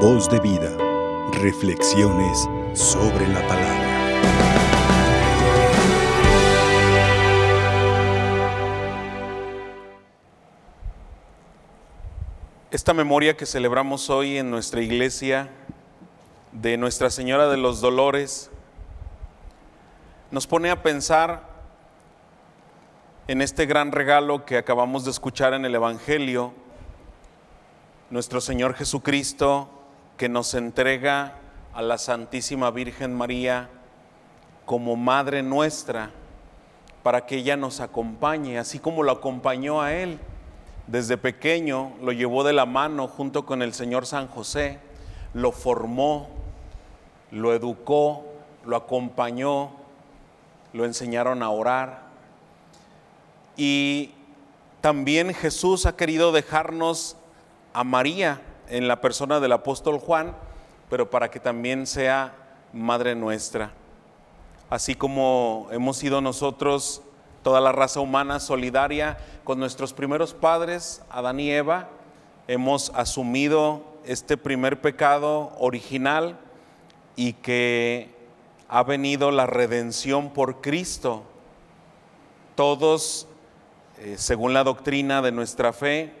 Voz de vida. Reflexiones sobre la palabra. Esta memoria que celebramos hoy en nuestra iglesia de Nuestra Señora de los Dolores nos pone a pensar en este gran regalo que acabamos de escuchar en el Evangelio, nuestro Señor Jesucristo que nos entrega a la Santísima Virgen María como Madre nuestra, para que ella nos acompañe, así como lo acompañó a Él. Desde pequeño lo llevó de la mano junto con el Señor San José, lo formó, lo educó, lo acompañó, lo enseñaron a orar, y también Jesús ha querido dejarnos a María en la persona del apóstol Juan, pero para que también sea Madre nuestra. Así como hemos sido nosotros, toda la raza humana solidaria con nuestros primeros padres, Adán y Eva, hemos asumido este primer pecado original y que ha venido la redención por Cristo. Todos eh, según la doctrina de nuestra fe,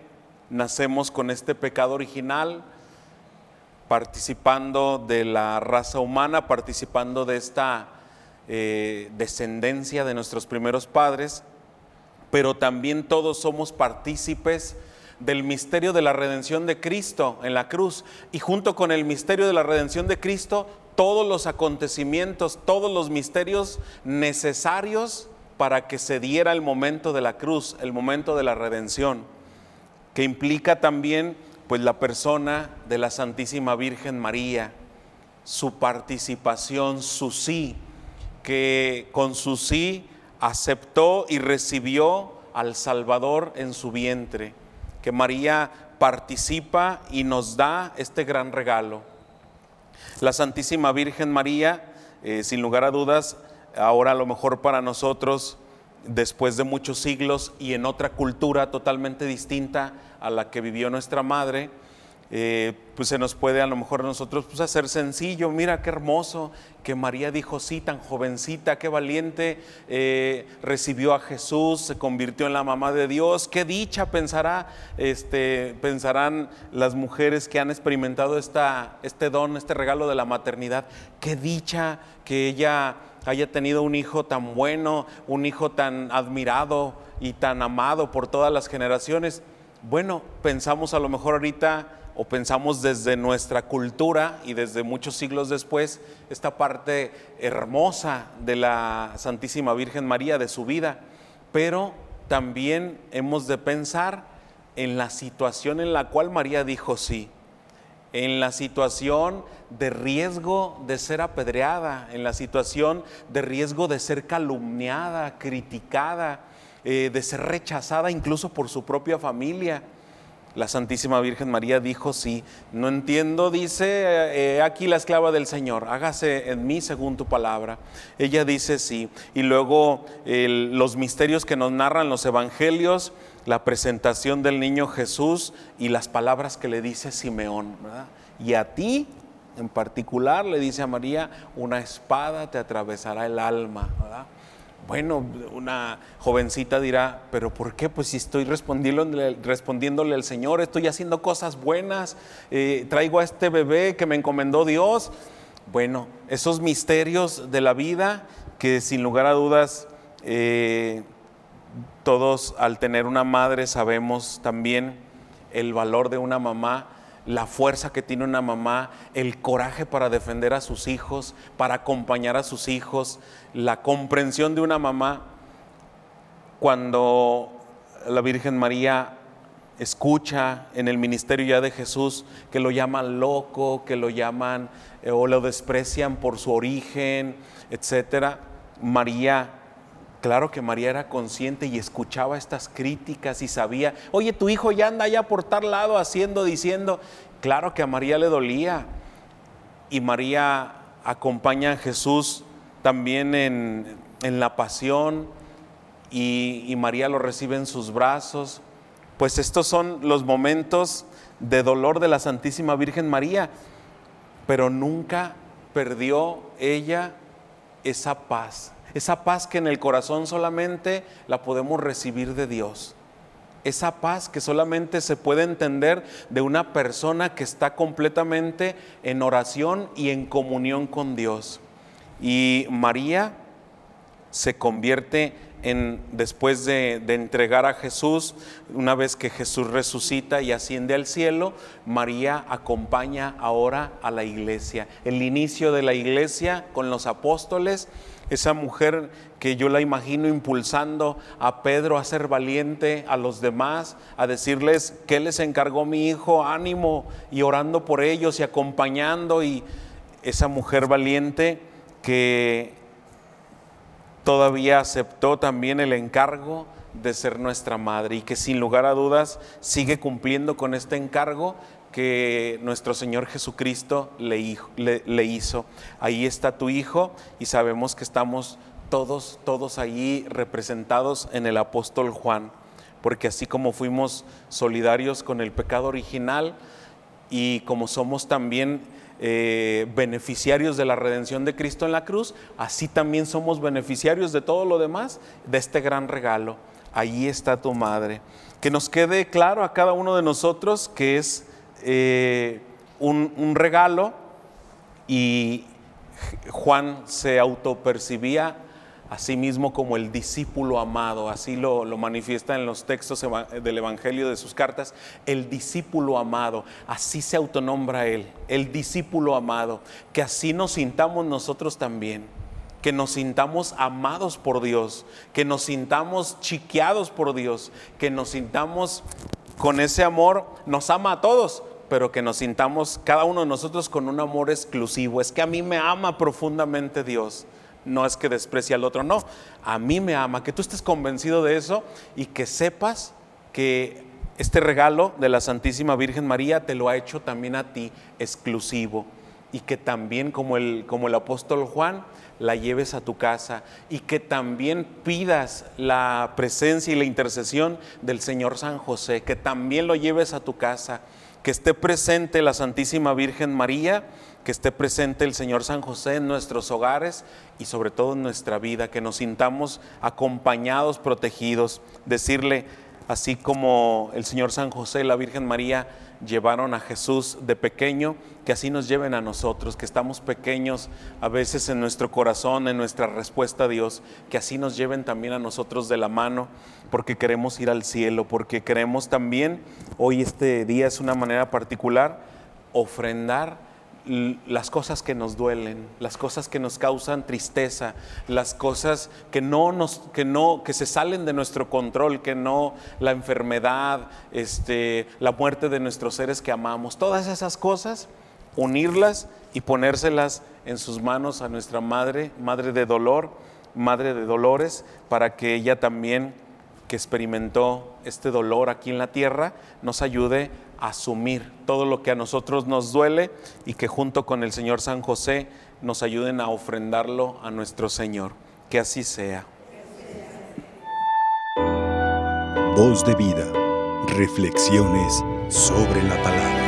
nacemos con este pecado original, participando de la raza humana, participando de esta eh, descendencia de nuestros primeros padres, pero también todos somos partícipes del misterio de la redención de Cristo en la cruz. Y junto con el misterio de la redención de Cristo, todos los acontecimientos, todos los misterios necesarios para que se diera el momento de la cruz, el momento de la redención, que implica también pues la persona de la Santísima Virgen María, su participación, su sí, que con su sí aceptó y recibió al Salvador en su vientre, que María participa y nos da este gran regalo. La Santísima Virgen María, eh, sin lugar a dudas, ahora a lo mejor para nosotros, después de muchos siglos y en otra cultura totalmente distinta a la que vivió nuestra madre, eh, pues se nos puede a lo mejor a nosotros pues hacer sencillo, mira qué hermoso que María dijo sí, tan jovencita, qué valiente, eh, recibió a Jesús, se convirtió en la mamá de Dios, qué dicha pensará, este, pensarán las mujeres que han experimentado esta, este don, este regalo de la maternidad, qué dicha que ella haya tenido un hijo tan bueno, un hijo tan admirado y tan amado por todas las generaciones. Bueno, pensamos a lo mejor ahorita o pensamos desde nuestra cultura y desde muchos siglos después esta parte hermosa de la Santísima Virgen María, de su vida, pero también hemos de pensar en la situación en la cual María dijo sí en la situación de riesgo de ser apedreada, en la situación de riesgo de ser calumniada, criticada, eh, de ser rechazada incluso por su propia familia. La Santísima Virgen María dijo, sí, no entiendo, dice, eh, aquí la esclava del Señor, hágase en mí según tu palabra. Ella dice, sí. Y luego los misterios que nos narran los evangelios, la presentación del niño Jesús y las palabras que le dice Simeón. Y a ti, en particular, le dice a María, una espada te atravesará el alma. Bueno, una jovencita dirá, pero ¿por qué? Pues si estoy respondiéndole, respondiéndole al Señor, estoy haciendo cosas buenas, eh, traigo a este bebé que me encomendó Dios. Bueno, esos misterios de la vida que sin lugar a dudas eh, todos al tener una madre sabemos también el valor de una mamá, la fuerza que tiene una mamá, el coraje para defender a sus hijos, para acompañar a sus hijos, la comprensión de una mamá cuando la Virgen María escucha en el ministerio ya de Jesús que lo llaman loco, que lo llaman eh, o lo desprecian por su origen, etcétera. María Claro que María era consciente y escuchaba estas críticas y sabía, oye, tu hijo ya anda allá por tal lado haciendo, diciendo, claro que a María le dolía. Y María acompaña a Jesús también en, la pasión y María lo recibe en sus brazos, pues estos son los momentos de dolor de la Santísima Virgen María, pero nunca perdió ella esa paz, esa paz que en el corazón solamente la podemos recibir de Dios. Esa paz que solamente se puede entender de una persona que está completamente en oración y en comunión con Dios. Y María se convierte después de, de, entregar a Jesús, una vez que Jesús resucita y asciende al cielo, María acompaña ahora a la iglesia. El inicio de la iglesia con los apóstoles, esa mujer que yo la imagino impulsando a Pedro a ser valiente, a los demás, a decirles que les encargó mi hijo, ánimo, y orando por ellos y acompañando, y esa mujer valiente que todavía aceptó también el encargo de ser nuestra madre y que sin lugar a dudas sigue cumpliendo con este encargo que nuestro Señor Jesucristo le, hizo. Ahí está tu hijo y sabemos que estamos todos, todos allí representados en el apóstol Juan, porque así como fuimos solidarios con el pecado original y como somos también eh, beneficiarios de la redención de Cristo en la cruz, así también somos beneficiarios de todo lo demás, de este gran regalo. Allí está tu madre. Que nos quede claro a cada uno de nosotros que es eh, un, un regalo y Juan se autopercibía así mismo como el discípulo amado, así lo, lo, manifiesta en los textos del Evangelio de sus cartas, el discípulo amado, así se autonombra él, el discípulo amado, que así nos sintamos nosotros también, que nos sintamos amados por Dios, que nos sintamos chiqueados por Dios, que nos sintamos con ese amor, nos ama a todos, pero que nos sintamos cada uno de nosotros con un amor exclusivo. Es que a mí me ama profundamente Dios no es que desprecie al otro, no, a mí me ama, que tú estés convencido de eso y que sepas que este regalo de la Santísima Virgen María te lo ha hecho también a ti exclusivo y que también como el, como el apóstol Juan la lleves a tu casa y que también pidas la presencia y la intercesión del Señor San José, que también lo lleves a tu casa, que esté presente la Santísima Virgen María que esté presente el Señor San José en nuestros hogares y sobre todo en nuestra vida, que nos sintamos acompañados, protegidos, decirle, así como el Señor San José la Virgen María llevaron a Jesús de pequeño, que así nos lleven a nosotros, que estamos pequeños a veces en nuestro corazón, en nuestra respuesta a Dios, que así nos lleven también a nosotros de la mano, porque queremos ir al cielo, porque queremos también, hoy este día es una manera particular, ofrendar las cosas que nos duelen, las cosas que nos causan tristeza, las cosas que no nos que no que se salen de nuestro control, que no la enfermedad, este, la muerte de nuestros seres que amamos, todas esas cosas unirlas y ponérselas en sus manos a nuestra madre, madre de dolor, madre de dolores, para que ella también que experimentó este dolor aquí en la tierra nos ayude asumir todo lo que a nosotros nos duele y que junto con el Señor San José nos ayuden a ofrendarlo a nuestro Señor. Que así sea. Voz de vida. Reflexiones sobre la palabra.